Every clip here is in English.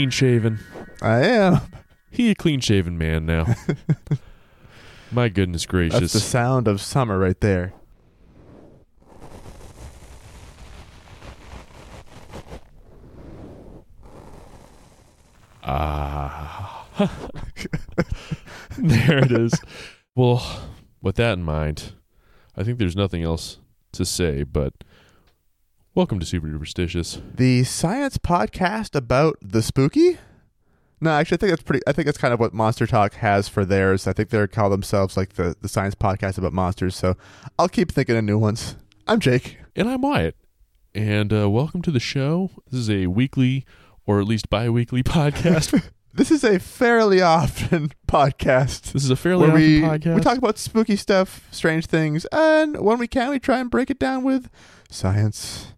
clean shaven. I am. He a clean shaven man now. My goodness gracious. That's the sound of summer right there. Ah. there it is. Well, with that in mind, I think there's nothing else to say, but welcome to Super Superstitious. The science podcast about the spooky? No, actually, I think that's pretty. I think that's kind of what Monster Talk has for theirs. I think they call themselves like the the science podcast about monsters. So I'll keep thinking of new ones. I'm Jake. And I'm Wyatt. And uh, welcome to the show. This is a weekly, or at least bi weekly podcast. This is a fairly often podcast this is a fairly often we podcast. we talk about spooky stuff, strange things, and when we can, we try and break it down with science.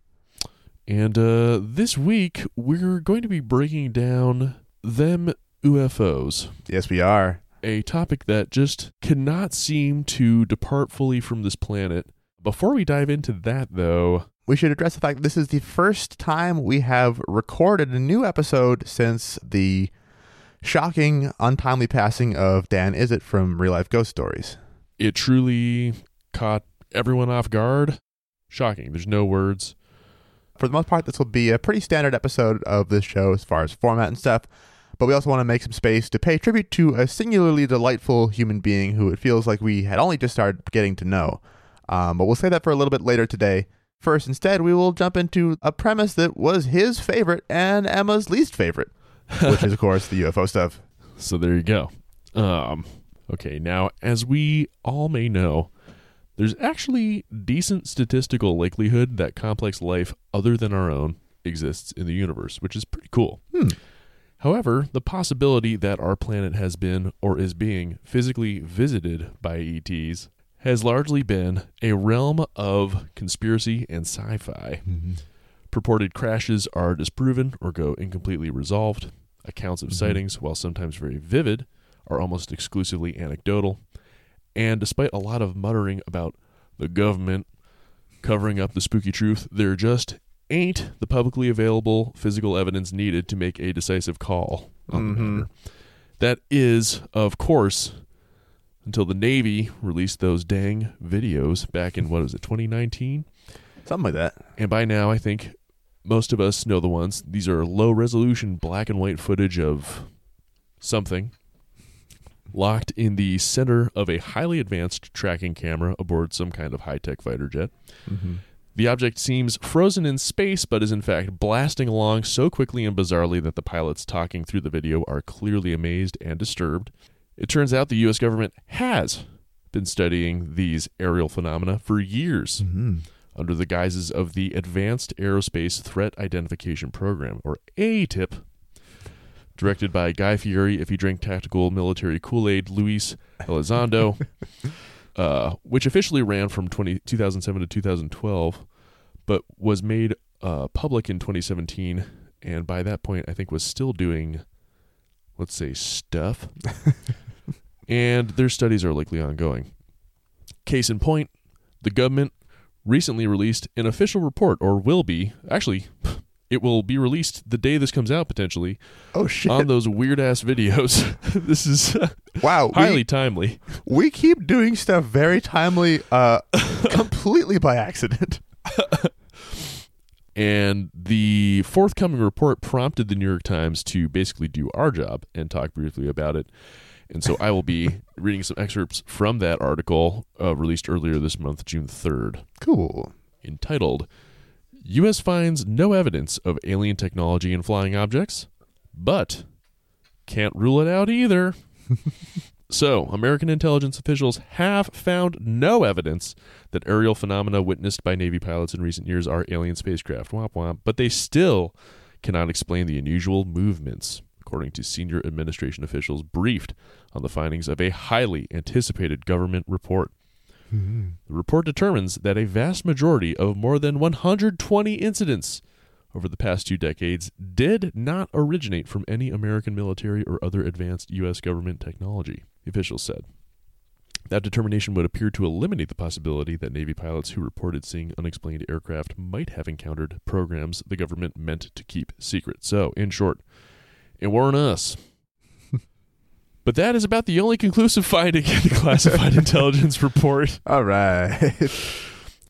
And uh, this week, we're going to be breaking down them UFOs, Yes, we are. a topic that just cannot seem to depart fully from this planet. Before we dive into that, though, We should address the fact that this is the first time we have recorded a new episode since the shocking, untimely passing of Dan Izzet from Real Life Ghost Stories. it truly caught everyone off guard. Shocking. There's no words. For the most part, this will be a pretty standard episode of this show as far as format and stuff, but we also want to make some space to pay tribute to a singularly delightful human being who it feels like we had only just started getting to know. Um, but we'll say that for a little bit later today. First, instead, we will jump into a premise that was his favorite and Emma's least favorite, which is, of course, the UFO stuff. So there you go. Um, okay, now, as we all may know, there's actually decent statistical likelihood that complex life other than our own exists in the universe, which is pretty cool. Hmm. However, the possibility that our planet has been or is being physically visited by ETs has largely been a realm of conspiracy and sci fi. Purported crashes are disproven or go incompletely resolved. Accounts of Mhm. sightings, while sometimes very vivid, are almost exclusively anecdotal. And despite a lot of muttering about the government covering up the spooky truth, there just ain't the publicly available physical evidence needed to make a decisive call on the Mhm. matter. That is, of course, until the Navy released those dang videos back in, what was it, 2019? Something like that. And by now, I think most of us know the ones. These are low resolution black and white footage of something locked in the center of a highly advanced tracking camera aboard some kind of high tech fighter jet. Mm-hmm. The object seems frozen in space, but is in fact blasting along so quickly and bizarrely that the pilots talking through the video are clearly amazed and disturbed. It turns out the U.S. government has been studying these aerial phenomena for years Mm-hmm. under the guises of the Advanced Aerospace Threat Identification Program, or ATIP, directed by Guy Fieri if he drank tactical military Kool Aid, Luis Elizondo, uh, which officially ran from 20, 2007 to 2012, but was made uh, public in 2017, and by that point, I think was still doing, let's say, stuff. and their studies are likely ongoing. Case in point, the government recently released an official report, or will be, actually, it will be released the day this comes out potentially Oh shit! on those weird ass videos. this is uh, wow, highly we, timely. we keep doing stuff very timely, uh, completely by accident. And the forthcoming report prompted the New York Times to basically do our job and talk briefly about it. And so I will be reading some excerpts from that article uh, released earlier this month, June 3rd, Cool. entitled U.S. finds no evidence of alien technology in flying objects, but can't rule it out either. so, American intelligence officials have found no evidence that aerial phenomena witnessed by Navy pilots in recent years are alien spacecraft, womp womp, but they still cannot explain the unusual movements, according to senior administration officials briefed on the findings of a highly anticipated government report. The report determines that a vast majority of more than 120 incidents over the past two decades did not originate from any American military or other advanced U.S. government technology, officials said. That determination would appear to eliminate the possibility that Navy pilots who reported seeing unexplained aircraft might have encountered programs the government meant to keep secret. So, in short, It weren't us. But that is about the only conclusive finding in the classified intelligence report. All right.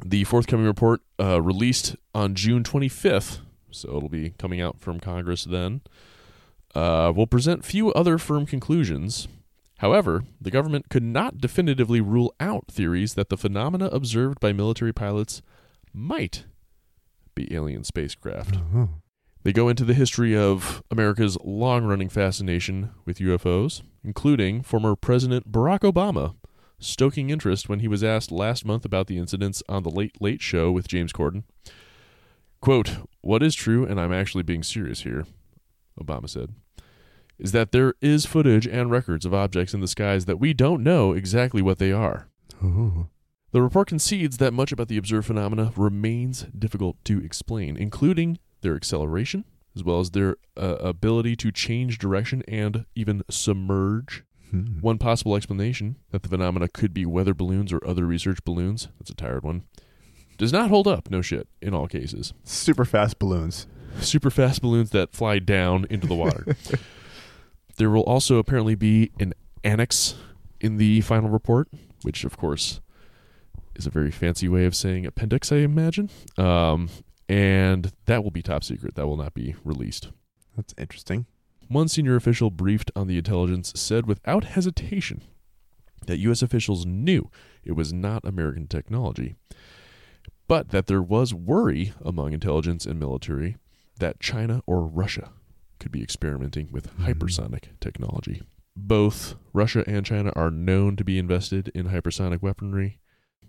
The forthcoming report, uh, released on June 25th, so it'll be coming out from Congress then, uh, will present few other firm conclusions. However, the government could not definitively rule out theories that the phenomena observed by military pilots might be alien spacecraft. They go into the history of America's long running fascination with UFOs, including former President Barack Obama stoking interest when he was asked last month about the incidents on the Late Late Show with James Corden. Quote, What is true, and I'm actually being serious here, Obama said, is that there is footage and records of objects in the skies that we don't know exactly what they are. Ooh. The report concedes that much about the observed phenomena remains difficult to explain, including their acceleration, as well as their uh, ability to change direction and even submerge. Hmm. One possible explanation that the phenomena could be weather balloons or other research balloons, that's a tired one, does not hold up, no shit, in all cases. Super fast balloons. Super fast balloons that fly down into the water. there will also apparently be an annex in the final report, which, of course, is a very fancy way of saying appendix, I imagine. Um, and that will be top secret. That will not be released. That's interesting. One senior official briefed on the intelligence said without hesitation that U.S. officials knew it was not American technology, but that there was worry among intelligence and military that China or Russia could be experimenting with Mhm. hypersonic technology. Both Russia and China are known to be invested in hypersonic weaponry.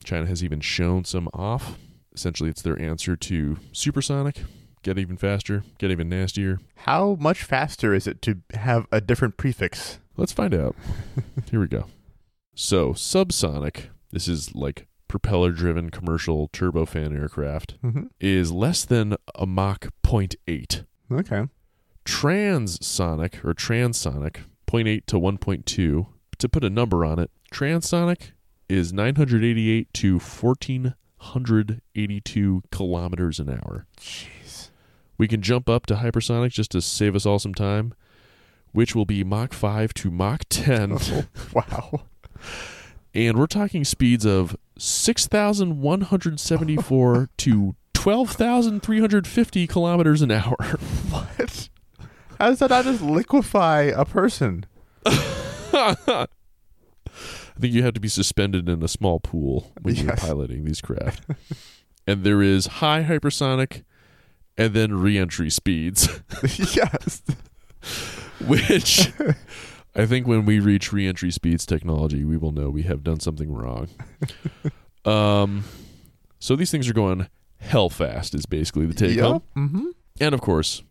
China has even shown some off. Essentially, it's their answer to supersonic, get even faster, get even nastier. How much faster is it to have a different prefix? Let's find out. Here we go. So, subsonic, this is like propeller driven commercial turbofan aircraft, Mm-hmm. is less than a Mach 0.8. Okay. Transonic or transonic, 0.8 to 1.2. To put a number on it, transonic is 988 to 1482 kilometers an hour. Jeez. We can jump up to hypersonic just to save us all some time, which will be Mach 5 to Mach 10. Oh, wow. and we're talking speeds of 6,174 to 12,350 kilometers an hour. What? How does that not just liquefy a person? I think you have to be suspended in a small pool when you're piloting these craft. and there is high hypersonic and then reentry speeds, yes. which I think when we reach reentry speeds technology, we will know we have done something wrong. um, so these things are going hell fast, is basically the take home. Mm-hmm. And of course,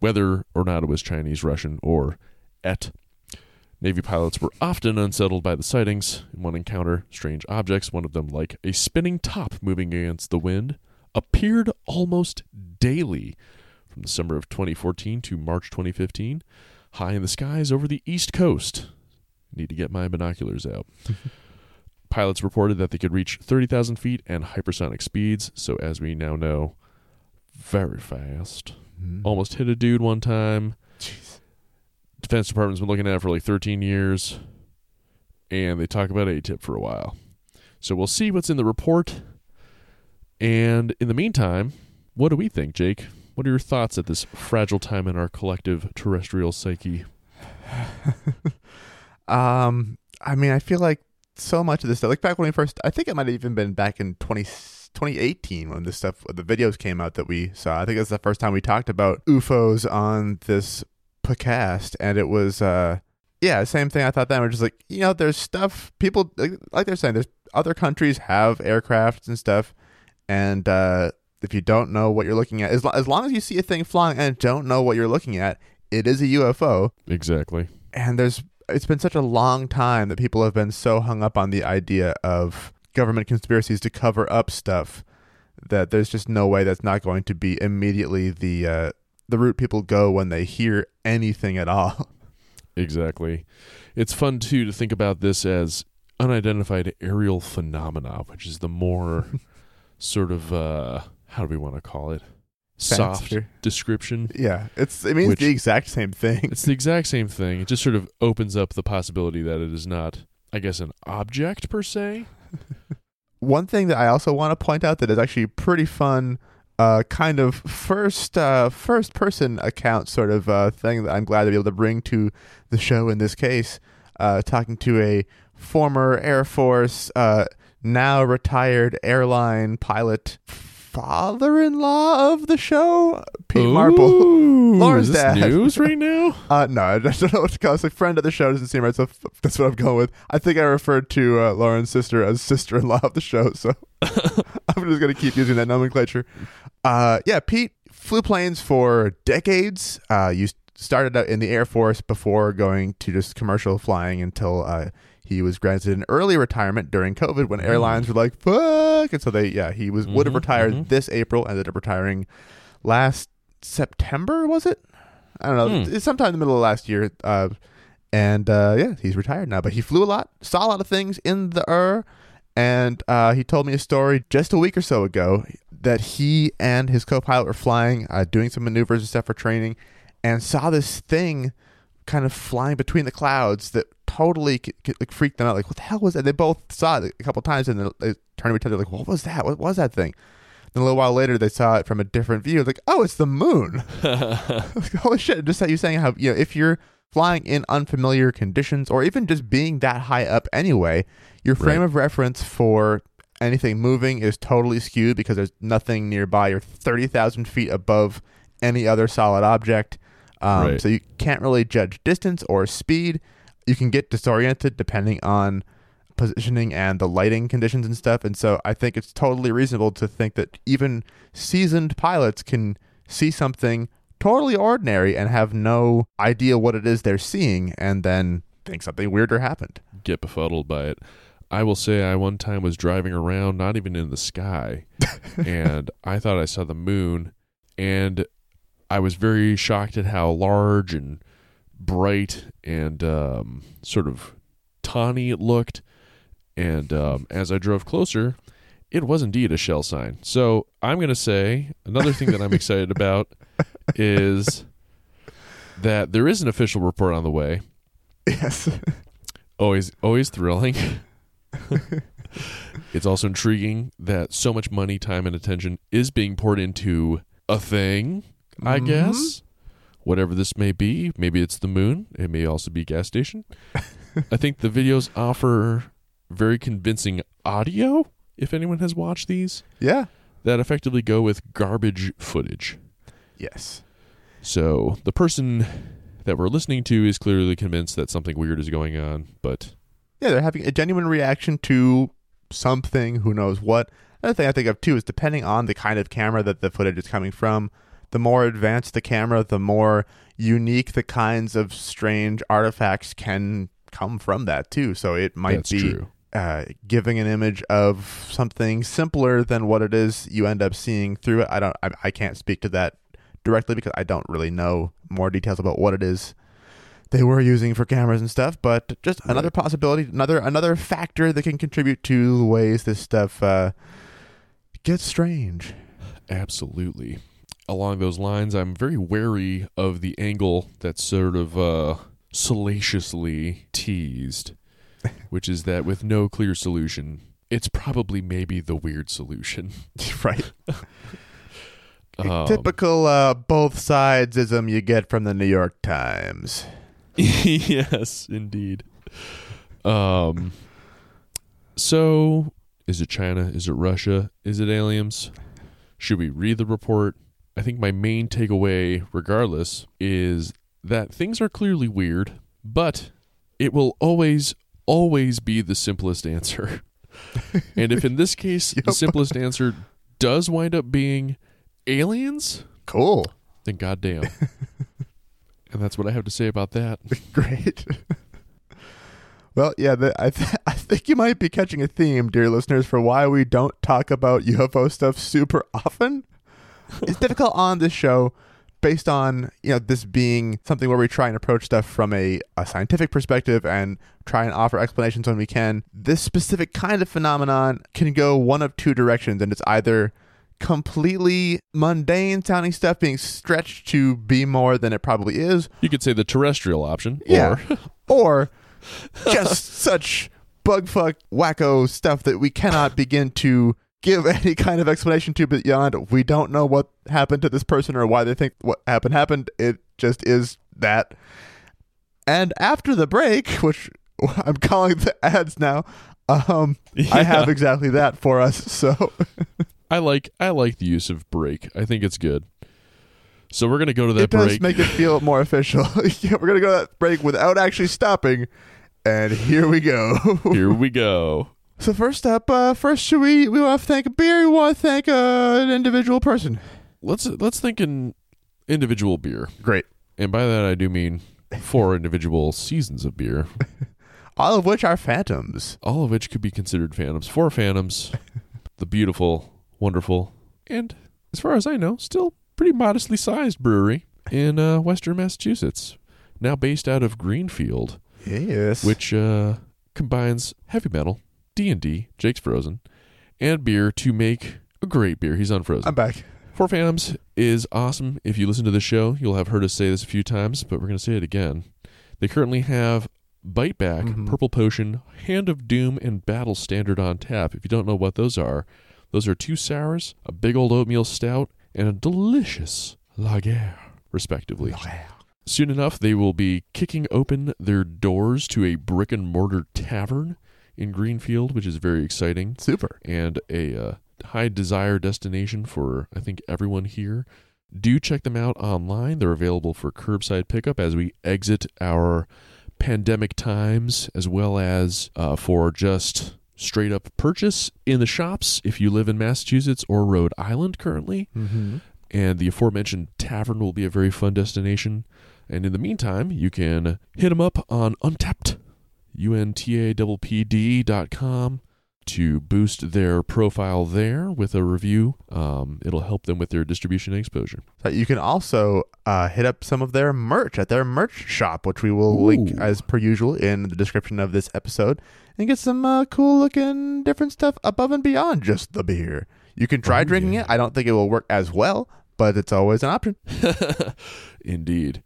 whether or not it was Chinese, Russian, or et, Navy pilots were often unsettled by the sightings. In one encounter, strange objects, one of them like a spinning top moving against the wind, appeared almost daily from the summer of 2014 to March 2015, high in the skies over the East Coast. Need to get my binoculars out. Pilots reported that they could reach 30,000 feet and hypersonic speeds, so as we now know, very fast Mm-hmm. almost hit a dude one time. Jeez. Defense Department's been looking at it for like 13 years, and they talk about ATIP for a while. So we'll see what's in the report. And in the meantime, what do we think, Jake? What are your thoughts at this fragile time in our collective terrestrial psyche? Um, I mean, I feel like so much of this stuff, like back when we first, I think it might have even been back in 20, 2018 when this stuff, the videos came out that we saw. I think that's the first time we talked about UFOs on this podcast, and it was, uh, yeah, same thing. I thought then we're just like, you know, there's stuff people like, like they're saying. There's other countries have aircrafts and stuff, and uh, if you don't know what you're looking at, as, lo- as long as you see a thing flying and don't know what you're looking at, it is a UFO Exactly. and there's it's been such a long time that people have been so hung up on the idea of government conspiracies to cover up stuff that there's just no way that's not going to be immediately the uh, the route people go when they hear anything at all. Exactly. It's fun too to think about this as unidentified aerial phenomena, which is the more sort of uh how do we want to call it? soft description. Yeah, it's it means Which- the exact same thing. It's the exact same thing. It just sort of opens up the possibility that it is not, I guess, an object per se. One thing that I also want to point out that is actually pretty fun, uh, kind of first uh, first person account sort of uh, thing that I'm glad to be able to bring to the show in this case. Uh, talking to a former Air Force, uh, now retired airline pilot, father-in-law of the show, Pete Marple. Ooh, is this dad. news right now? Uh, no, I don't know what to call it. It's a friend of the show. Doesn't seem right, so f- that's what I'm going with. I think I referred to uh, Lauren's sister as sister-in-law of the show, so I'm just going to keep using that nomenclature. Uh, yeah, Pete flew planes for decades. Uh, you started out in the Air Force before going to just commercial flying until uh, he was granted an early retirement during COVID when airlines were like, fuck. And so they, yeah, he was would have Mhm, retired mhm. this April, ended up retiring last September, was it? I don't know. Hmm. It's sometime in the middle of last year. Uh, and uh, yeah, he's retired now. But he flew a lot, saw a lot of things in the air. and uh, he told me a story just a week or so ago that he and his co-pilot were flying, uh, doing some maneuvers and stuff for training, and saw this thing kind of flying between the clouds that totally c- c- like freaked them out. Like, what the hell was that? They both saw it a couple times, and then they turned to each other like, "What was that? What was that thing?" Then a little while later, they saw it from a different view. Like, oh, it's the moon. Like, Holy shit! Just that you saying how you know if you're flying in unfamiliar conditions or even just being that high up anyway, your frame Right. of reference for anything moving is totally skewed because there's nothing nearby. You're thirty thousand feet above any other solid object, um, Right. so you can't really judge distance or speed. You can get disoriented depending on positioning and the lighting conditions and stuff. And so I think it's totally reasonable to think that even seasoned pilots can see something totally ordinary and have no idea what it is they're seeing and then think something weirder happened. Get befuddled by it. I will say, I one time was driving around, not even in the sky, and I thought I saw the moon, and I was very shocked at how large and bright and um, sort of tawny it looked. And um, as I drove closer, it was indeed a shell sign. So I'm going to say another thing that I'm excited about is that there is an official report on the way. Yes. Always, always thrilling. it's also intriguing that so much money, time, and attention is being poured into a thing. I Mhm. guess whatever this may be. Maybe it's the moon. It may also be a gas station. I think the videos offer very convincing audio. If anyone has watched these, Yeah. that effectively go with garbage footage. Yes. So the person that we're listening to is clearly convinced that something weird is going on, but Yeah, they're having a genuine reaction to something, who knows what. Another thing I think of too is depending on the kind of camera that the footage is coming from, the more advanced the camera, the more unique the kinds of strange artifacts can come from that too. So it might that's be uh, giving an image of something simpler than what it is you end up seeing through it. I don't. I, I can't speak to that directly because I don't really know more details about what it is they were using for cameras and stuff. But just another Right. possibility, another another factor that can contribute to the ways this stuff uh, gets strange. Absolutely. Along those lines, I'm very wary of the angle that's sort of uh, salaciously teased, which is that with no clear solution, it's probably maybe the weird solution. right. Um, Typical uh, both sidesism you get from the New York Times. yes, indeed. Um. So, is it China? Is it Russia? Is it aliens? Should we read the report? I think my main takeaway, regardless, is that things are clearly weird, but it will always, always be the simplest answer. and if in this case the simplest answer does wind up being aliens, Cool. then goddamn. and that's what I have to say about that. Great. well, yeah, the, I, th- I think you might be catching a theme, dear listeners, for why we don't talk about UFO stuff super often. it's difficult on this show based on you know this being something where we try and approach stuff from a, a scientific perspective and try and offer explanations when we can this specific kind of phenomenon can go one of two directions and it's either completely mundane sounding stuff being stretched to be more than it probably is, You could say the terrestrial option. Yeah. Or or just such bugfuck wacko stuff that we cannot begin to give any kind of explanation to beyond we don't know what happened to this person or why they think what happened happened. It just is that. And after the break, which I'm calling the ads now, um, I have exactly that for us. So I like I like the use of break. I think it's good. So we're gonna go to that it does break. make it feel more official. yeah, we're gonna go to that break without actually stopping. And here we go. Here we go. So first up, uh, first should we we want to thank a beer? We want to thank uh, an individual person. Let's let's think in individual beer, Great, and by that I do mean four individual seasons of beer, all of which are phantoms. all of which could be considered phantoms. Four phantoms, the beautiful, wonderful, and as far as I know, still pretty modestly sized brewery in uh, Western Massachusetts, now based out of Greenfield. Yes, which uh, combines heavy metal, D and D, Jake's Frozen, and beer to make a great beer. He's unfrozen. I'm back. Four Phantoms is awesome. If you listen to the show, you'll have heard us say this a few times, but we're going to say it again. They currently have Bite Back, Mhm. Purple Potion, Hand of Doom, and Battle Standard on tap. If you don't know what those are, those are two sours, a big old oatmeal stout, and a delicious lager, respectively. Soon enough, they will be kicking open their doors to a brick and mortar tavern in Greenfield, which is very exciting Super. and a uh, high desire destination for I think everyone here. Do check them out online. They're available for curbside pickup as we exit our pandemic times, as well as uh, for just straight up purchase in the shops if you live in Massachusetts or Rhode Island currently Mm-hmm. and the aforementioned tavern will be a very fun destination. And in the meantime, you can hit them up on Untappd, U-N-T-A-P-P-D.com to boost their profile there with a review. Um, it'll help them with their distribution and exposure. So you can also uh, hit up some of their merch at their merch shop, which we will link as per usual in the description of this episode, and get some uh, cool looking different stuff above and beyond just the beer. You can try Oh, drinking yeah. it. I don't think it will work as well, but it's always an option. Indeed.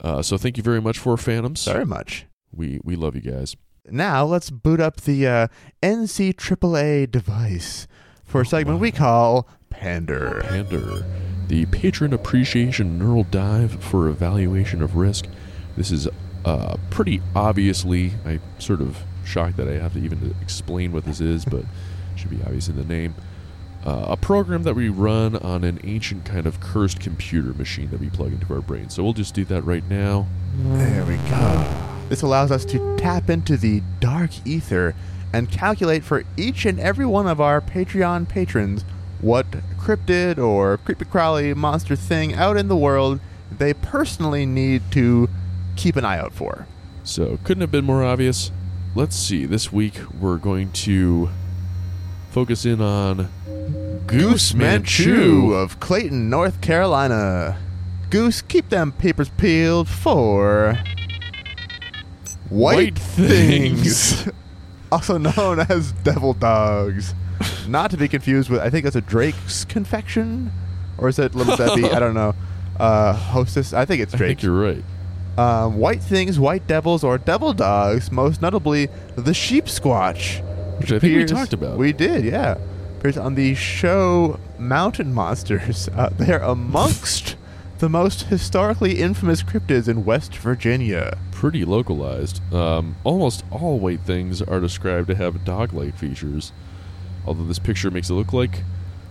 Uh, so thank you very much Four Phantoms. Very much. We we love you guys. Now let's boot up the uh, NC AAA device for a segment we call Pander. Pander, the patron appreciation neural dive for evaluation of risk. This is uh, pretty obviously, I'm sort of shocked that I have to even explain what this is, but it should be obvious in the name. Uh, a program that we run on an ancient kind of cursed computer machine that we plug into our brain. So we'll just do that right now. There we go. This allows us to tap into the dark ether and calculate for each and every one of our Patreon patrons what cryptid or creepy crawly monster thing out in the world they personally need to keep an eye out for. So couldn't have been more obvious. Let's see. This week we're going to focus in on Goose Manchu. of Clayton, North Carolina. Goose, keep them papers peeled for white, White things, things. also known as devil dogs. Not to be confused with, I think that's a Drake's confection, or is it Little Debbie? I don't know. Uh, hostess, I think it's I think Drake. you're right. Um, white things, white devils, or devil dogs. Most notably, the sheep squatch. Which I think we talked about. We did, yeah. Appears on the show Mountain Monsters. Uh, they're amongst the most historically infamous cryptids in West Virginia. pretty localized. Um, almost all white things are described to have dog-like features, although this picture makes it look like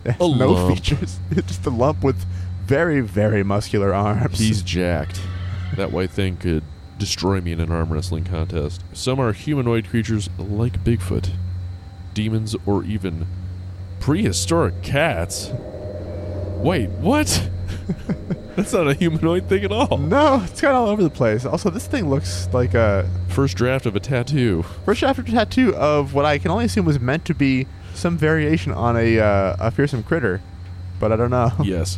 no lump. features. It's just a lump with very, very muscular arms. he's jacked. That white thing could destroy me in an arm wrestling contest. Some are humanoid creatures like Bigfoot, demons, or even prehistoric cats. Wait, what? That's not a humanoid thing at all. no, it's kind of all over the place. Also, this thing looks like a First draft of a tattoo. first draft of a tattoo of what I can only assume was meant to be some variation on a uh, a fearsome critter, but I don't know. Yes.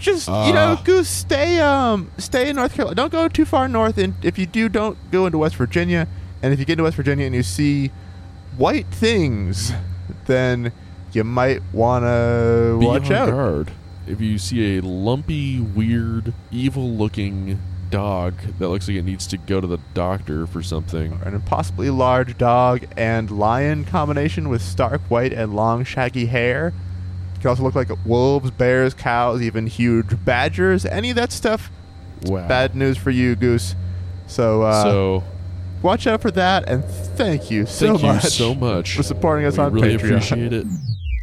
Just you know, Ah. Goose, stay um stay in North Carolina. Don't go too far north. And if you do, don't go into West Virginia. And if you get into West Virginia and you see white things, then you might want to Be watch out. guard if you see a lumpy, weird, evil-looking dog that looks like it needs to go to the doctor for something. An impossibly large dog and lion combination with stark white and long shaggy hair. It can also look like wolves, bears, cows, even huge badgers. Any of that stuff, Wow. bad news for you, Goose. So, uh, so watch out for that, and thank you so thank you much so much for supporting us we on really Patreon. appreciate it.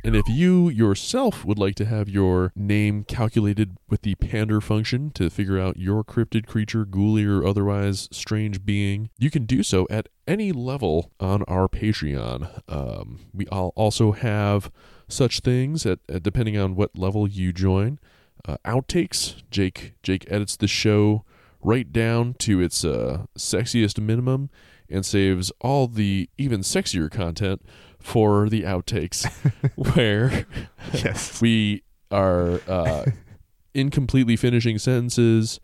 And if you yourself would like to have your name calculated with the pander function to figure out your cryptid creature, ghoulie, or otherwise strange being, you can do so at any level on our Patreon. Um, we all also have such things at, at depending on what level you join. Uh, outtakes. Jake Jake edits the show right down to its uh, sexiest minimum and saves all the even sexier content for the outtakes, where yes. we are uh, incompletely finishing sentences,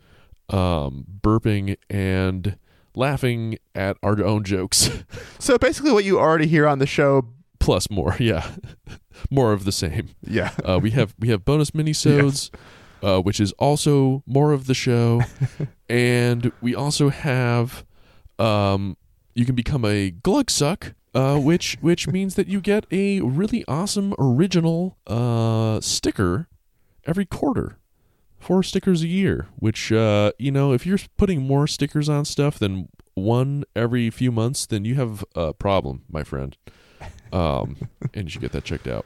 um, burping, and laughing at our own jokes. So basically, what you already hear on the show, Plus more, yeah, more of the same. yeah, Uh, we have we have bonus minisodes, uh, which is also more of the show, and we also have um, you can become a glugsuck, uh, which which means that you get a really awesome original uh, sticker every quarter. Four stickers a year, which uh, you know, if you're putting more stickers on stuff than one every few months, then you have a problem, my friend. Um, and you should get that checked out.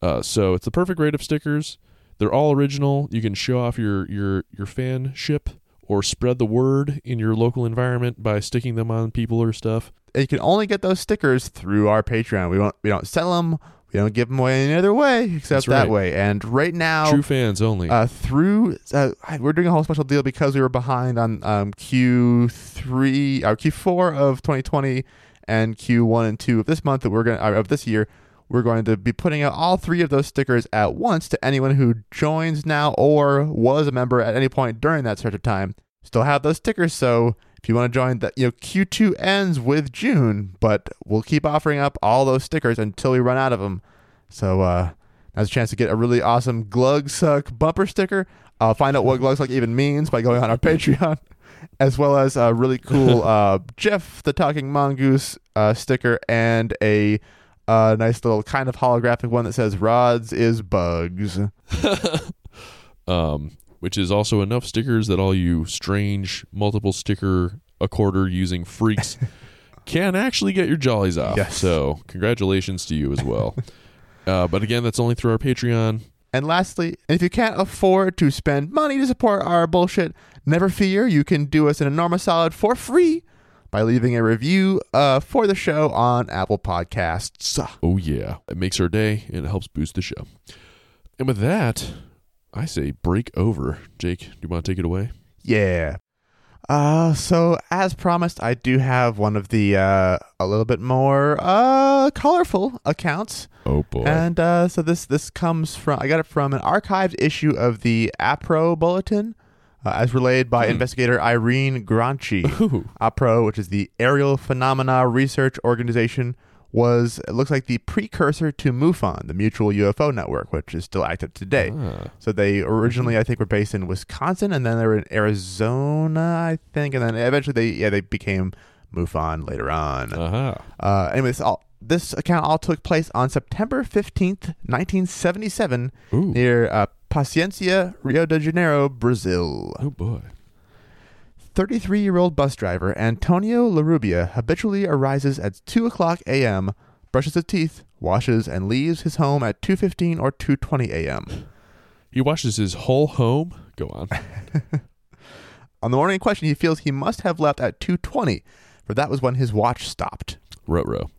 Uh, so it's the perfect rate of stickers. They're all original. You can show off your your your fanship or spread the word in your local environment by sticking them on people or stuff. and you can only get those stickers through our Patreon. We don't we don't sell them. We don't give them away any other way except That's that way. And right now, True fans only. uh, through uh, we're doing a whole special deal because we were behind on um, Q3 or Q4 of 2020 and Q1 and 2 of this month that we're going to of this year. We're going to be putting out all three of those stickers at once to anyone who joins now or was a member at any point during that stretch of time. Still have those stickers, so if you want to join that, you know, Q2 ends with June, but we'll keep offering up all those stickers until we run out of them. So uh, now's a chance to get a really awesome Glug Suck bumper sticker. I'll find out what Glug Suck even means by going on our Patreon, as well as a really cool uh, Jeff the Talking Mongoose uh, sticker and a uh, nice little kind of holographic one that says "Rods is bugs." um, which is also enough stickers that all you strange multiple sticker a quarter using freaks can actually get your jollies off. Yes. So congratulations to you as well. uh, but again, that's only through our Patreon. And lastly, if you can't afford to spend money to support our bullshit, never fear. You can do us an enormous solid for free by leaving a review uh, for the show on Apple Podcasts. Oh yeah, it makes our day and it helps boost the show. And with that, I say break over. Jake, do you want to take it away? Yeah. Uh, so as promised, I do have one of the uh, a little bit more uh, colorful accounts. Oh boy. And uh, so this this comes from I got it from an archived issue of the APRO Bulletin, uh, as relayed by Hmm. investigator Irene Granchi. Ooh. APRO, which is the Aerial Phenomena Research Organization, was it looks like the precursor to MUFON, the Mutual UFO Network, which is still active today. Ah, So they originally, I think, were based in Wisconsin, and then they were in Arizona, I think, and then eventually they yeah they became MUFON later on. aha. Uh, anyways, all, this account all took place on September 15th, 1977, near uh, Paciencia, Rio de Janeiro, Brazil. Oh boy. 33 year old bus driver Antonio Larubia habitually arises at 2 o'clock a.m., brushes his teeth, washes, and leaves his home at 2.15 or 2.20 a.m. He washes his whole home. Go on. On the morning in question, he feels he must have left at 2.20, for that was when his watch stopped. row row.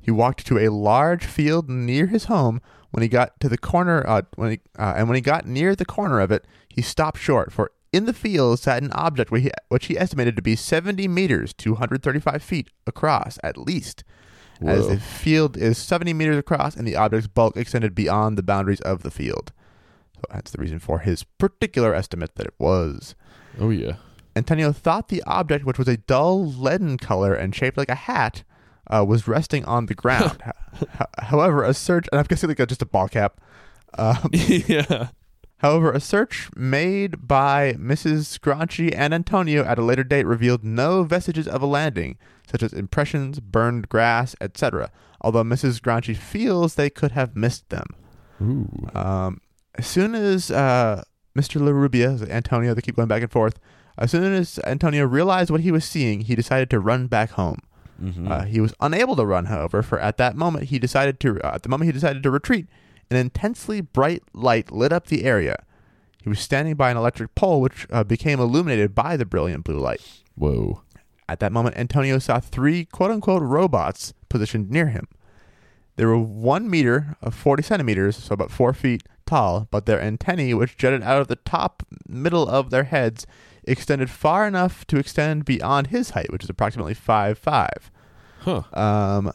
He walked to a large field near his home. When he got to the corner, uh, when he, uh, and when he got near the corner of it, he stopped short. For in the field sat an object which he, which he estimated to be 70 meters, 235 feet across at least. As the field is 70 meters across, and the object's bulk extended beyond the boundaries of the field. So that's the reason for his particular estimate that it was. Oh yeah. Antonio thought the object, which was a dull leaden color and shaped like a hat, uh, was resting on the ground. However, a search, and I'm guessing like a, just a ball cap. Um, yeah. However, a search made by Mrs. Granchi and Antonio at a later date revealed no vestiges of a landing, such as impressions, burned grass, etc., although Mrs. Granchi feels they could have missed them. Um, as soon as uh, Mr. LaRubia, Antonio, they keep going back and forth, as soon as Antonio realized what he was seeing, he decided to run back home. Mhm. Uh, he was unable to run, however, for at that moment he decided to uh, at the moment he decided to retreat, an intensely bright light lit up the area. He was standing by an electric pole, which uh, became illuminated by the brilliant blue light. Whoa. At that moment, Antonio saw three quote unquote robots positioned near him. They were one meter of 40 centimeters, so about four feet tall, but their antennae, which jutted out of the top middle of their heads, extended far enough to extend beyond his height, which is approximately five five. Huh. Um,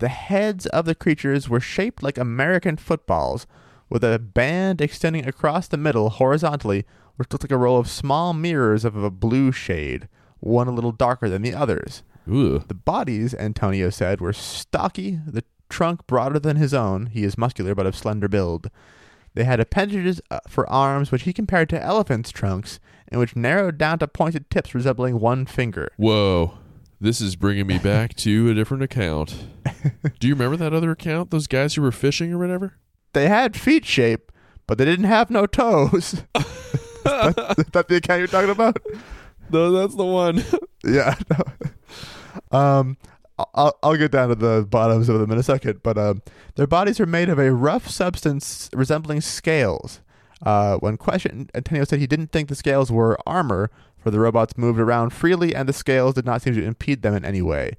the heads of the creatures were shaped like American footballs, with a band extending across the middle horizontally, which looked like a row of small mirrors of a blue shade, one a little darker than the others. Ooh. The bodies, Antonio said, were stocky, the trunk broader than his own. He is muscular but of slender build. They had appendages uh, for arms, which he compared to elephants' trunks, and which narrowed down to pointed tips resembling one finger. Whoa. This is bringing me back to a different account. Do you remember that other account? Those guys who were fishing or whatever? They had feet shape, but they didn't have no toes. that, is that the account you're talking about? No, that's the one. Yeah. no. Um, I'll, I'll get down to the bottoms of them in a second, but um, their bodies are made of a rough substance resembling scales. Uh, when questioned, Antonio said he didn't think the scales were armor, for the robots moved around freely and the scales did not seem to impede them in any way.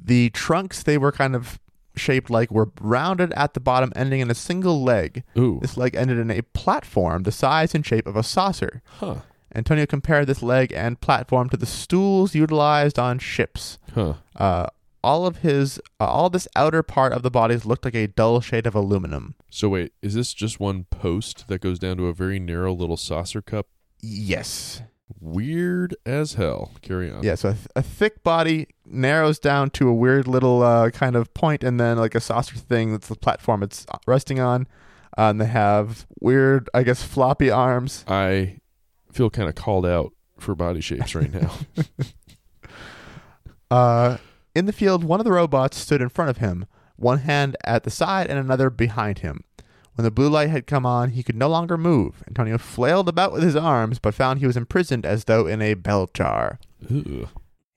The trunks they were kind of shaped like were rounded at the bottom, ending in a single leg. Ooh. This leg ended in a platform the size and shape of a saucer. Huh. Antonio compared this leg and platform to the stools utilized on ships. Huh. Uh, all of his, uh, all this outer part of the bodies looked like a dull shade of aluminum. So wait, is this just one post that goes down to a very narrow little saucer cup? Yes. Weird as hell. Carry on. Yeah. So a, th- a thick body narrows down to a weird little uh, kind of point, and then like a saucer thing that's the platform it's resting on. Uh, and they have weird, I guess, floppy arms. I feel kind of called out for body shapes right now. Uh, in the field, one of the robots stood in front of him, one hand at the side and another behind him. When the blue light had come on, he could no longer move. Antonio flailed about with his arms, but found he was imprisoned as though in a bell jar. Ooh.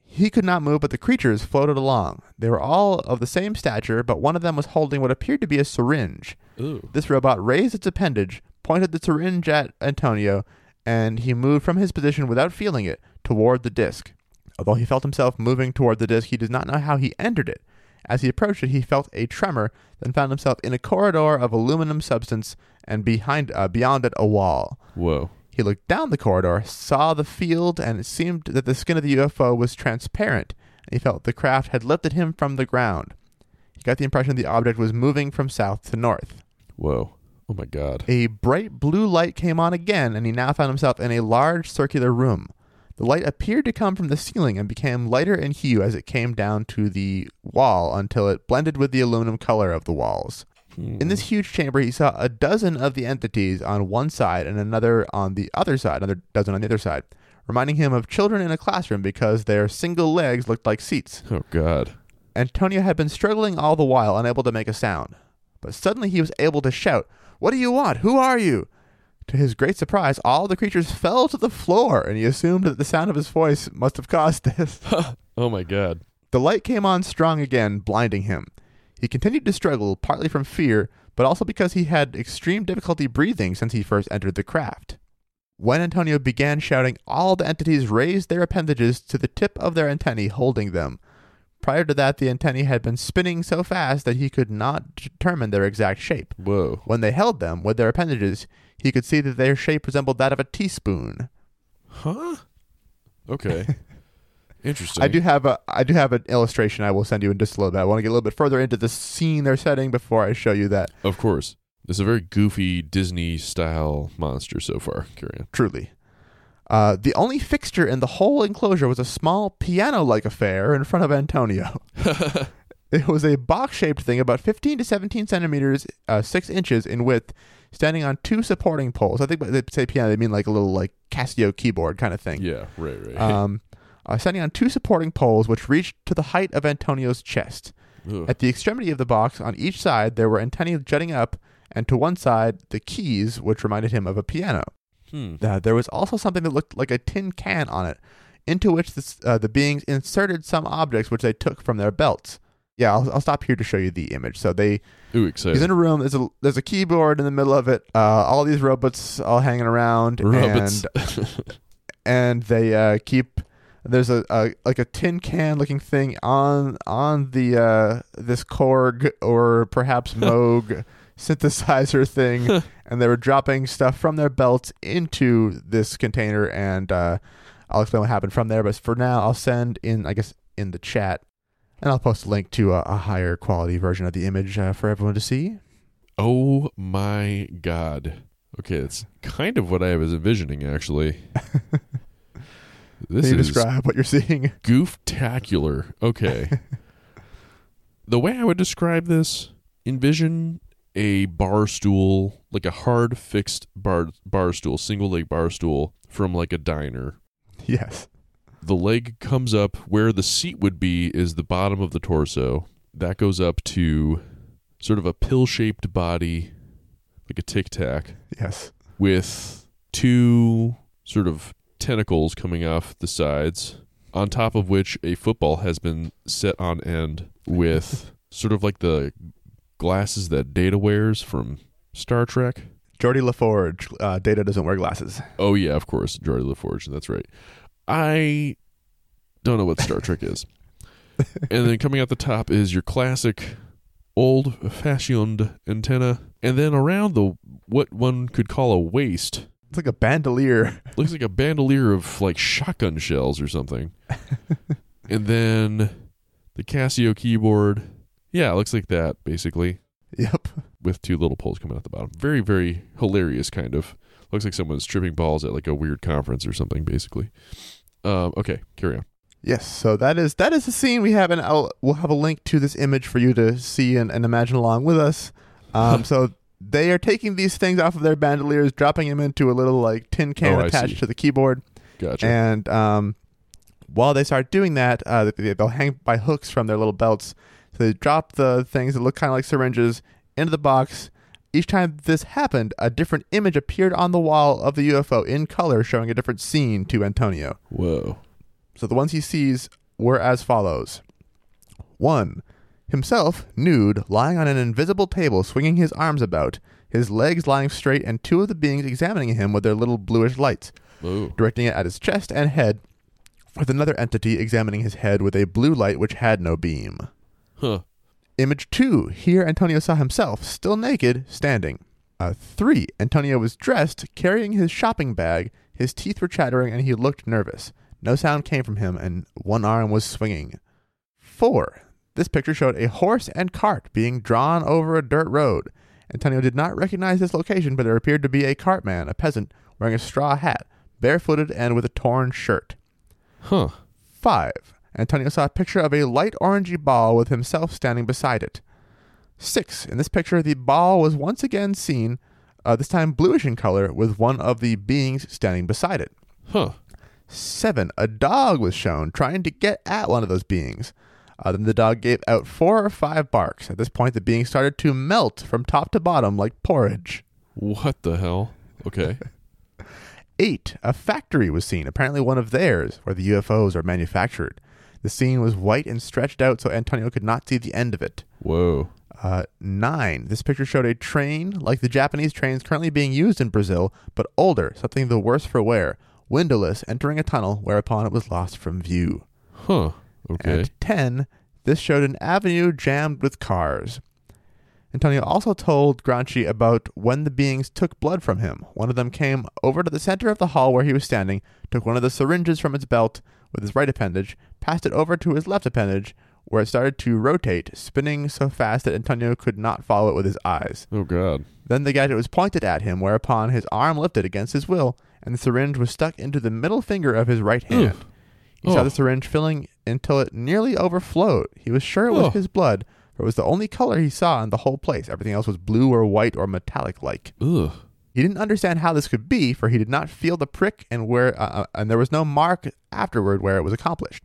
He could not move, but the creatures floated along. They were all of the same stature, but one of them was holding what appeared to be a syringe. Ooh. This robot raised its appendage, pointed the syringe at Antonio, and he moved from his position without feeling it toward the disc. Although he felt himself moving toward the disc, he does not know how he entered it. As he approached it, he felt a tremor, then found himself in a corridor of aluminum substance, and behind, uh, beyond it, a wall. Whoa. He looked down the corridor, saw the field, and it seemed that the skin of the UFO was transparent. He felt the craft had lifted him from the ground. He got the impression the object was moving from south to north. Whoa. Oh my god. A bright blue light came on again, and he now found himself in a large circular room. The light appeared to come from the ceiling and became lighter in hue as it came down to the wall until it blended with the aluminum color of the walls. In this huge chamber, he saw a dozen of the entities on one side and another on the other side, another dozen on the other side, reminding him of children in a classroom because their single legs looked like seats. Oh god. Antonio had been struggling all the while, unable to make a sound. But suddenly he was able to shout, What do you want? Who are you? To his great surprise, all the creatures fell to the floor, and he assumed that the sound of his voice must have caused this. Oh my god. The light came on strong again, blinding him. He continued to struggle, partly from fear, but also because he had extreme difficulty breathing since he first entered the craft. When Antonio began shouting, all the entities raised their appendages to the tip of their antennae, holding them. Prior to that, the antennae had been spinning so fast that he could not determine their exact shape. Whoa. When they held them with their appendages, he could see that their shape resembled that of a teaspoon. Huh? Okay. Interesting. I do have a I do have an illustration I will send you in just a little bit. I want to get a little bit further into the scene they're setting before I show you that. Of course. This is a very goofy Disney style monster so far. Carry Truly. Uh, the only fixture in the whole enclosure was a small piano like affair in front of Antonio. It was a box shaped thing about 15 to 17 centimeters, uh, 6 inches in width, standing on two supporting poles. I think when they say piano, they mean like a little like Casio keyboard kind of thing. Yeah, right, right. Um, uh, standing on two supporting poles, which reached to the height of Antonio's chest. Ugh. At the extremity of the box, on each side, there were antennae jutting up, and to one side, the keys, which reminded him of a piano. Hmm. Uh, there was also something that looked like a tin can on it, into which this, uh, the beings inserted some objects which they took from their belts. Yeah, I'll, I'll stop here to show you the image. So they Ooh, he's in a room. There's a there's a keyboard in the middle of it. Uh, all these robots all hanging around, Robots. and and they uh, keep there's a, a like a tin can looking thing on on the uh, this Korg or perhaps Moog synthesizer thing, and they were dropping stuff from their belts into this container, and uh, I'll explain what happened from there. But for now, I'll send in I guess in the chat, and I'll post a link to a, a higher quality version of the image uh, for everyone to see. oh my god. Okay, it's kind of what I was envisioning actually. This Can you is describe what you're seeing? gooftacular. Okay. the way I would describe this, envision a bar stool, like a hard fixed bar bar stool, single leg bar stool from like a diner. Yes. The leg comes up where the seat would be is the bottom of the torso. That goes up to sort of a pill shaped body, like a tic tac, Yes. with two sort of tentacles coming off the sides, on top of which a football has been set on end with sort of like the glasses that Data wears from Star Trek. Geordi La Forge, uh, Data doesn't wear glasses. Oh yeah, of course, Geordi La Forge. That's right. I don't know what Star Trek is. and then coming out the top is your classic old fashioned antenna. And then around the what one could call a waist It's like a bandolier. looks like a bandolier of like shotgun shells or something. and then the Casio keyboard. Yeah, it looks like that basically Yep. with two little poles coming out the bottom. Very, very hilarious, kind of. Looks like someone's tripping balls at like a weird conference or something, basically. Um, okay, carry on. Yes. So that is that is the scene we have, and I'll, we'll have a link to this image for you to see and, and imagine along with us. Um, so they are taking these things off of their bandoliers, dropping them into a little like tin can Oh, attached to the keyboard, Gotcha. and um, while they start doing that, uh, they- they'll hang by hooks from their little belts. So they drop the things that look kind of like syringes into the box. Each time this happened, a different image appeared on the wall of the UFO in color, showing a different scene to Antonio. Whoa. So the ones he sees were as follows 1. Himself, nude, lying on an invisible table, swinging his arms about, his legs lying straight, and two of the beings examining him with their little bluish lights, Whoa. directing it at his chest and head, with another entity examining his head with a blue light which had no beam. Huh. Image 2. Here Antonio saw himself, still naked, standing. Uh, 3. Antonio was dressed, carrying his shopping bag. His teeth were chattering and he looked nervous. No sound came from him and one arm was swinging. 4. This picture showed a horse and cart being drawn over a dirt road. Antonio did not recognize this location, but there appeared to be a cartman, a peasant, wearing a straw hat, barefooted and with a torn shirt. Huh. 5. Antonio saw a picture of a light orangey ball with himself standing beside it. 6. In this picture, the ball was once again seen, uh, this time bluish in color, with one of the beings standing beside it. Huh. 7. A dog was shown trying to get at one of those beings. Uh, then the dog gave out four or five barks. At this point, the being started to melt from top to bottom like porridge. What the hell? Okay. 8. A factory was seen, apparently one of theirs, where the UFOs are manufactured. The scene was white and stretched out so Antonio could not see the end of it. Whoa. Uh, 9. This picture showed a train like the Japanese trains currently being used in Brazil, but older, something the worse for wear, windowless, entering a tunnel, whereupon it was lost from view. Huh. Okay. And 10. This showed an avenue jammed with cars. Antonio also told Granchi about when the beings took blood from him. One of them came over to the center of the hall where he was standing, took one of the syringes from its belt with his right appendage, passed it over to his left appendage, where it started to rotate, spinning so fast that Antonio could not follow it with his eyes. oh God. Then the gadget was pointed at him, whereupon his arm lifted against his will, and the syringe was stuck into the middle finger of his right hand. He saw Oh. the syringe filling until it nearly overflowed. He was sure it was Oh. his blood, for it was the only color he saw in the whole place. Everything else was blue or white or metallic like. Ugh. He didn't understand how this could be, for he did not feel the prick and where, uh, uh, and there was no mark afterward where it was accomplished.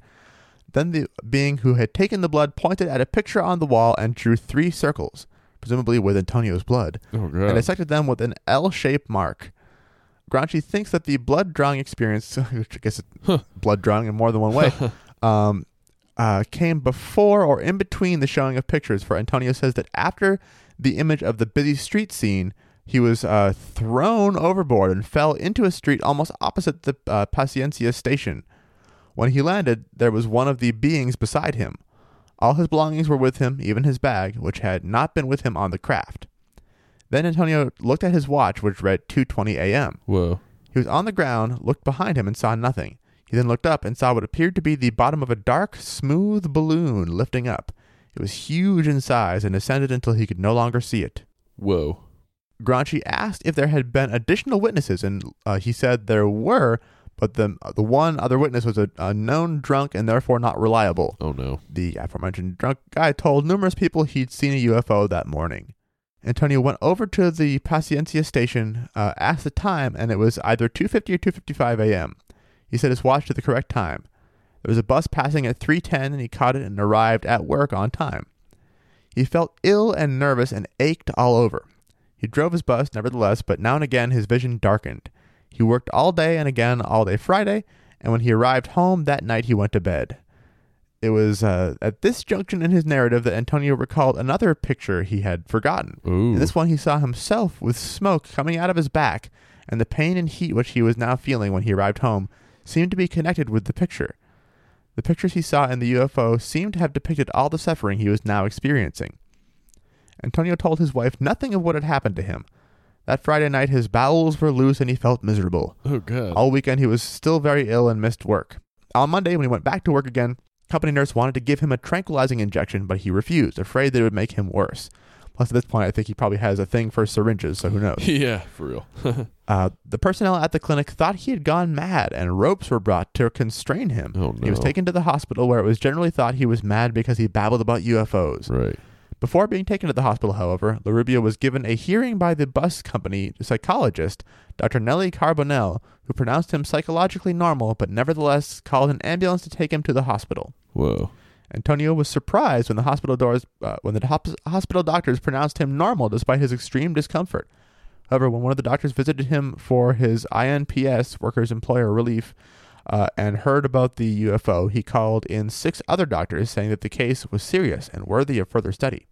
Then the being who had taken the blood pointed at a picture on the wall and drew three circles, presumably with Antonio's blood, Oh and dissected them with an L-shaped mark. Granchi thinks that the blood drawing experience, which I guess Huh. blood drawing in more than one way, um, uh, came before or in between the showing of pictures. For Antonio says that after the image of the busy street scene, he was uh, thrown overboard and fell into a street almost opposite the uh, Paciencia station. When he landed, there was one of the beings beside him. All his belongings were with him, even his bag, which had not been with him on the craft. Then Antonio looked at his watch, which read 2:20 a.m. Whoa. He was on the ground, looked behind him, and saw nothing. He then looked up and saw what appeared to be the bottom of a dark, smooth balloon lifting up. It was huge in size and ascended until he could no longer see it. Whoa. Granchi asked if there had been additional witnesses, and uh, he said there were, but the the one other witness was a, a known drunk and therefore not reliable. Oh no. The aforementioned drunk guy told numerous people he'd seen a UFO that morning. Antonio went over to the Paciencia station, uh, asked the time, and it was either 2:50 or 2:55 a.m. He set his watch to the correct time. There was a bus passing at 3:10, and he caught it and arrived at work on time. He felt ill and nervous and ached all over. He drove his bus, nevertheless, but now and again his vision darkened. He worked all day and again all day Friday, and when he arrived home that night, he went to bed. It was uh, at this junction in his narrative that Antonio recalled another picture he had forgotten. Ooh. In this one, he saw himself with smoke coming out of his back, and the pain and heat which he was now feeling when he arrived home seemed to be connected with the picture. The pictures he saw in the UFO seemed to have depicted all the suffering he was now experiencing. Antonio told his wife nothing of what had happened to him. That Friday night, his bowels were loose and he felt miserable. oh good. All weekend, he was still very ill and missed work. On Monday, when he went back to work again, company nurse wanted to give him a tranquilizing injection, but he refused, afraid that it would make him worse. Plus, at this point, I think he probably has a thing for syringes, so who knows? yeah, for real. Uh, the personnel at the clinic thought he had gone mad, and ropes were brought to constrain him. Oh, no. He was taken to the hospital, where it was generally thought he was mad because he babbled about UFOs. right. Before being taken to the hospital, however, La Rubia was given a hearing by the bus company psychologist, Dr. Nellie Carbonell, who pronounced him psychologically normal, but nevertheless called an ambulance to take him to the hospital. Whoa. Antonio was surprised when the hospital doors, uh, when the hospital doctors pronounced him normal despite his extreme discomfort. However, when one of the doctors visited him for his INPS, Workers Employer Relief, uh, and heard about the UFO, he called in six other doctors, saying that the case was serious and worthy of further study.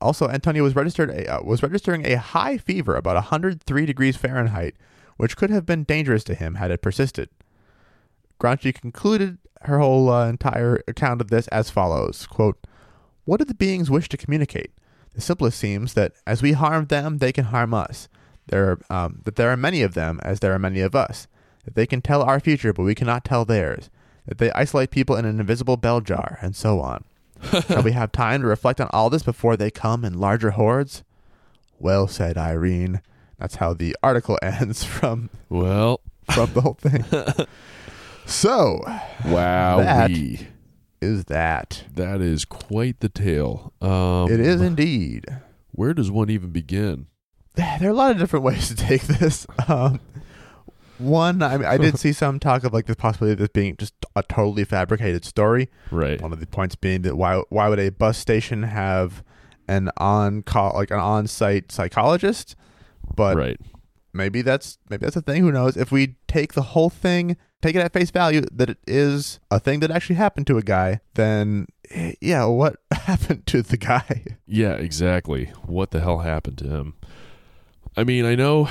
Also, Antonio was registered a, uh, was registering a high fever, about 103 degrees Fahrenheit, which could have been dangerous to him had it persisted. Granchi concluded her whole uh, entire account of this as follows quote, What did the beings wish to communicate? The simplest seems that as we harm them, they can harm us. There, um, that there are many of them, as there are many of us. That they can tell our future, but we cannot tell theirs. That they isolate people in an invisible bell jar, and so on. Shall we have time to reflect on all this before they come in larger hordes? Well said, Irene. That's how the article ends from Well, from the whole thing. so, wow. is that. That is quite the tale. Um, It is indeed. Where does one even begin? There are a lot of different ways to take this. Um, one, I, I did see some talk of like the possibility of this being just a totally fabricated story. Right. One of the points being that why why would a bus station have an on call like an on site psychologist? But right. maybe that's maybe that's a thing. Who knows? If we take the whole thing, take it at face value that it is a thing that actually happened to a guy, then eh, yeah, what happened to the guy? Yeah, exactly. What the hell happened to him? I mean, I know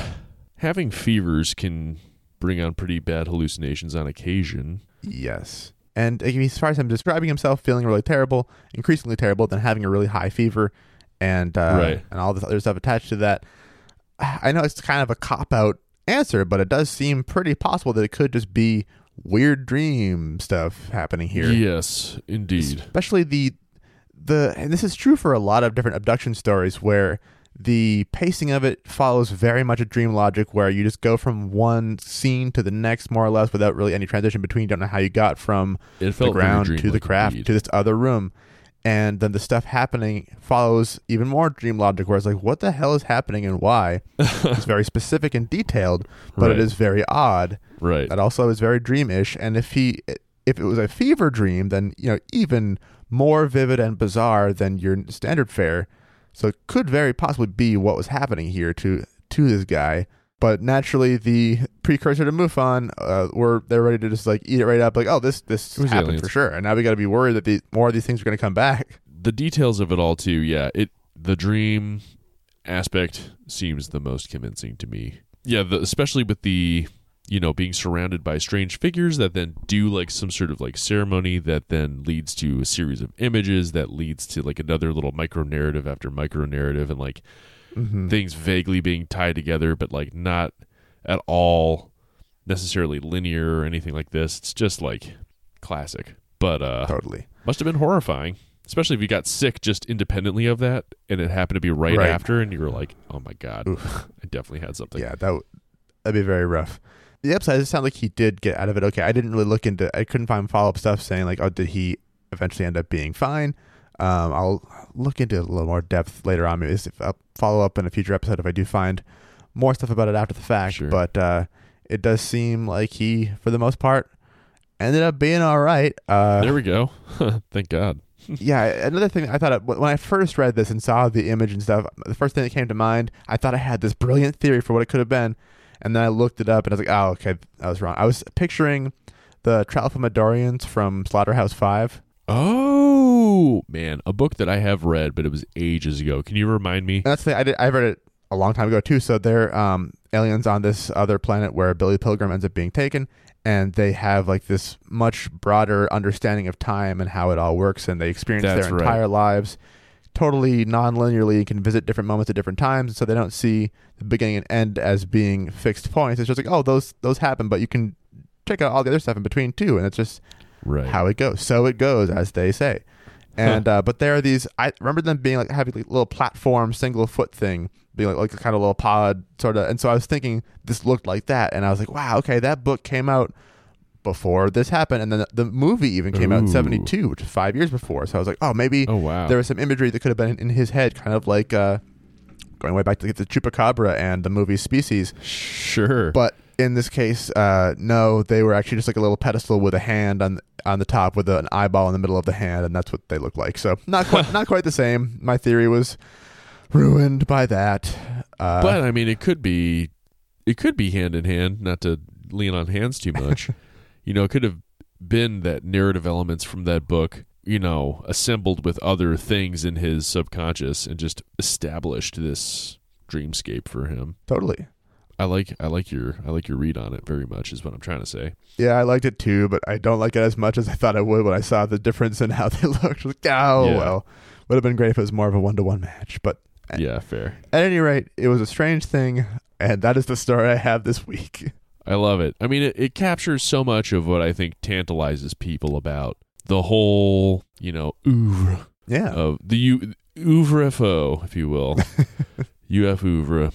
having fevers can bring on pretty bad hallucinations on occasion. Yes. And as far as him describing himself feeling really terrible, increasingly terrible, then having a really high fever, and uh, Right. and all this other stuff attached to that, I know it's kind of a cop out answer, but it does seem pretty possible that it could just be weird dream stuff happening here. Yes, indeed. Especially the pacing of it follows very much a dream logic where you just go from one scene to the next more or less without really any transition between. You don't know how you got from the ground to the craft indeed. to this other room. And then the stuff happening follows even more dream logic, where it's like, what the hell is happening and why? it's very specific and detailed, but Right. it is very odd. right. That also is very dreamish. And if he, if it was a fever dream, then you know even more vivid and bizarre than your standard fare. So it could very possibly be what was happening here to to this guy. But naturally, the precursor to Mufon, uh, were they're ready to just like eat it right up, like, oh, this this happened aliens. for sure, and now we got to be worried that the more of these things are going to come back. the details of it all too yeah it the dream aspect seems the most convincing to me yeah the, especially with the you know being surrounded by strange figures that then do like some sort of like ceremony that then leads to a series of images that leads to like another little micro narrative after micro narrative and like Mm-hmm. things vaguely being tied together but like not at all necessarily linear or anything like this it's just like classic but uh Totally. must have been horrifying, especially if you got sick just independently of that, and it happened to be right, Right. after, and you were like, "Oh my god. I definitely had something." Yeah, that w- that'd be very rough. The upside, it sounds like he did get out of it. Okay, I didn't really look into. I couldn't find follow up stuff saying like, oh, did he eventually end up being fine? Um, I'll look into it a little more depth later on. Maybe if I'll follow up in a future episode if I do find more stuff about it after the fact. Sure. But uh, it does seem like he, for the most part, ended up being all right. Uh, There we go. Thank God. yeah, another thing I thought of, when I first read this and saw the image and stuff, the first thing that came to mind, I thought I had this brilliant theory for what it could have been, and then I looked it up and I was like, oh, okay, I was wrong. I was picturing the Tralfamadorians from Slaughterhouse Five. Oh man, a book that I have read, but it was ages ago. Can you remind me? That's the thing, I did. I read it a long time ago too. So they're um, aliens on this other planet where Billy Pilgrim ends up being taken, and they have like this much broader understanding of time and how it all works, and they experience That's their right. entire lives totally non-linearly and can visit different moments at different times. So they don't see the beginning and end as being fixed points. It's just like, oh, those those happen, but you can check out all the other stuff in between too, and it's just Right. how it goes. So it goes, as they say. And uh, but there are these. I remember them being like having like little platform single foot thing, being like like a kind of little pod sort of. And so I was thinking this looked like that, and I was like, wow, okay, that book came out before this happened, and then the, the movie even came out in '72, which is five years before. So I was like, oh, maybe oh wow. there was some imagery that could have been in, in his head, kind of like uh, going way back to the chupacabra and the movie Species. sure. But in this case, uh, no, they were actually just like a little pedestal with a hand on on the top with an eyeball in the middle of the hand, and that's what they look like. So not quite not quite the same. My theory was ruined by that. Uh, but I mean, it could be, it could be hand in hand. Not to lean on hands too much. you know, it could have been that narrative elements from that book. You know, assembled with other things in his subconscious and just established this dreamscape for him. totally. I like I like your I like your read on it very much is what I'm trying to say. Yeah, I liked it too, but I don't like it as much as I thought I would when I saw the difference in how they looked. Like, oh Yeah. well, would have been great if it was more of a one to one match. But Yeah, fair. at any rate, it was a strange thing, and that is the story I have this week. I love it. I mean, it, it captures so much of what I think tantalizes people about the whole, you know, oeuvre Yeah, of the U, oeuvre faux, if you will, UF oeuvre,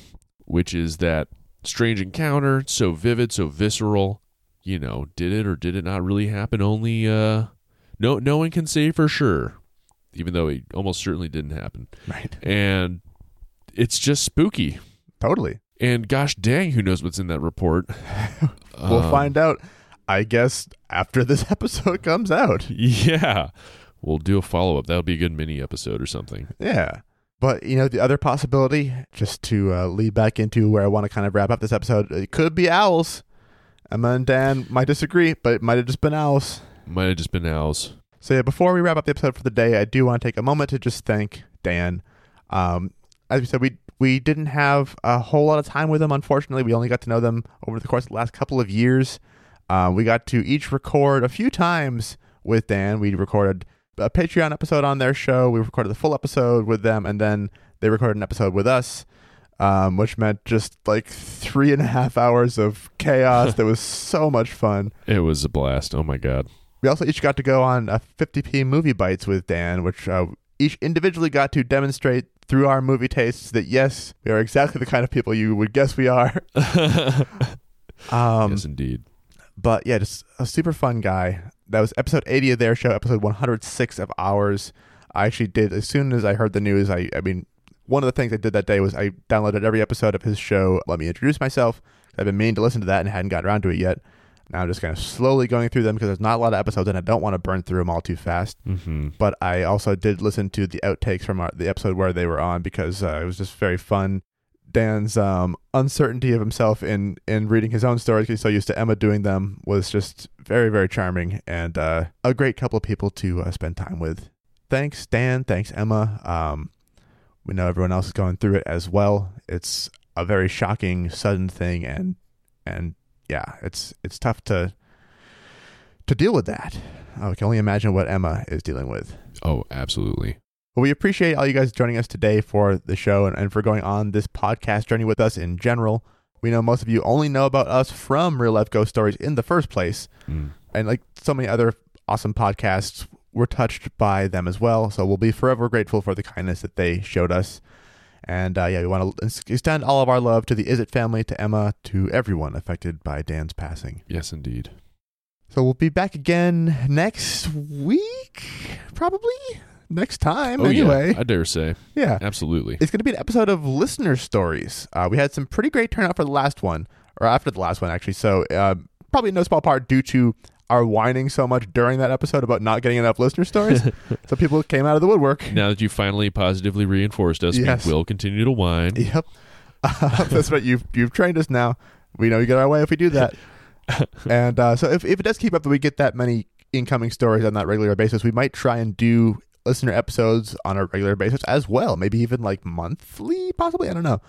which is that strange encounter, so vivid, so visceral. You know, did it or did it not really happen? Only uh, no, no one can say for sure, even though it almost certainly didn't happen. right. And it's just spooky. Totally. And gosh dang, who knows what's in that report? We'll Um, find out, I guess, after this episode comes out. Yeah. We'll do a follow up. That'll be a good mini episode or something. Yeah. But, you know, the other possibility, just to uh, lead back into where I want to kind of wrap up this episode, it could be owls. Emma and Dan might disagree, but it might have just been owls. Might have just been owls. So, yeah, before we wrap up the episode for the day, I do want to take a moment to just thank Dan. Um, as we said, we we didn't have a whole lot of time with them. Unfortunately, we only got to know them over the course of the last couple of years. Uh, we got to each record a few times with Dan. We recorded a Patreon episode on their show. We recorded the full episode with them, and then they recorded an episode with us, um, which meant just like three and a half hours of chaos. that was so much fun. It was a blast. Oh my god. We also each got to go on a 50p movie bites with Dan, which uh, each individually got to demonstrate through our movie tastes that yes, we are exactly the kind of people you would guess we are. Um, yes, indeed. but yeah, just a super fun guy. That was episode 80 of their show, episode 106 of ours. I actually did as soon as I heard the news. I, I mean, one of the things I did that day was I downloaded every episode of his show. Let me introduce myself. I've been meaning to listen to that and hadn't gotten around to it yet. Now I'm just kind of slowly going through them because there's not a lot of episodes and I don't want to burn through them all too fast. Mm-hmm. But I also did listen to the outtakes from our, the episode where they were on because uh, it was just very fun. Dan's um, uncertainty of himself in in reading his own stories because he's so used to Emma doing them was just very very charming and uh, a great couple of people to uh, spend time with. Thanks Dan, thanks Emma. Um, we know everyone else is going through it as well. It's a very shocking, sudden thing, and and yeah, it's it's tough to to deal with that. I can only imagine what Emma is dealing with. Oh, absolutely. Well, we appreciate all you guys joining us today for the show and, and for going on this podcast journey with us in general. We know most of you only know about us from real life ghost stories in the first place. Mm. And like so many other awesome podcasts, we're touched by them as well. So we'll be forever grateful for the kindness that they showed us. And uh, yeah, we want to extend all of our love to the Is It family, to Emma, to everyone affected by Dan's passing. Yes, indeed. So we'll be back again next week, probably next time. Oh, anyway, yeah. I dare say. yeah. Absolutely. It's going to be an episode of listener stories. Uh, we had some pretty great turnout for the last one, or after the last one, actually. So, uh, probably no small part due to our whining so much during that episode about not getting enough listener stories. so, people came out of the woodwork. Now that you finally positively reinforced us, Yes. we will continue to whine. Yep. Uh, that's right. You've, you've trained us now. We know you get our way if we do that. and uh, so, if, if it does keep up that we get that many incoming stories on that regular basis, we might try and do listener episodes on a regular basis as well. Maybe even like monthly, possibly. I don't know.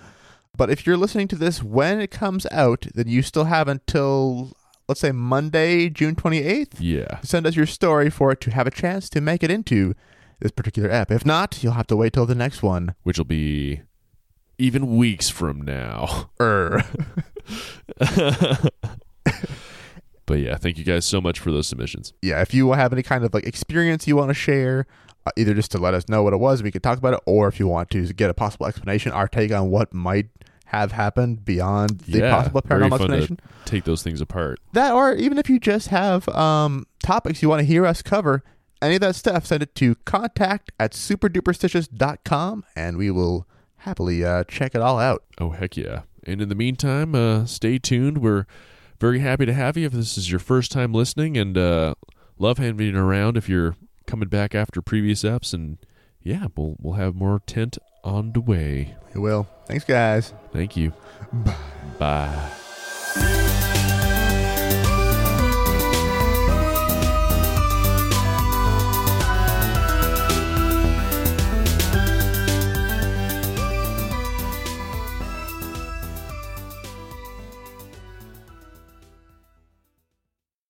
But if you're listening to this when it comes out, then you still have until, let's say, Monday, June 28th, Yeah. send us your story for it to have a chance to make it into this particular app. If not, you'll have to wait till the next one. Which will be even weeks from now. Er. But yeah, thank you guys so much for those submissions. yeah, if you have any kind of like experience you want to share, uh, either just to let us know what it was, we could talk about it, or if you want to get a possible explanation, our take on what might have happened beyond the Yeah, possible paranormal explanation. Take those things apart. That, or even if you just have um, topics you want to hear us cover, any of that stuff, send it to contact at superduperstitious.com and we will happily uh, check it all out. Oh heck yeah! And in the meantime, uh, stay tuned. We're very happy to have you if this is your first time listening, and uh, love having you around if you're coming back after previous eps. And yeah, we'll we'll have more tent on the way. You will. Thanks, guys. Thank you. Bye. Bye.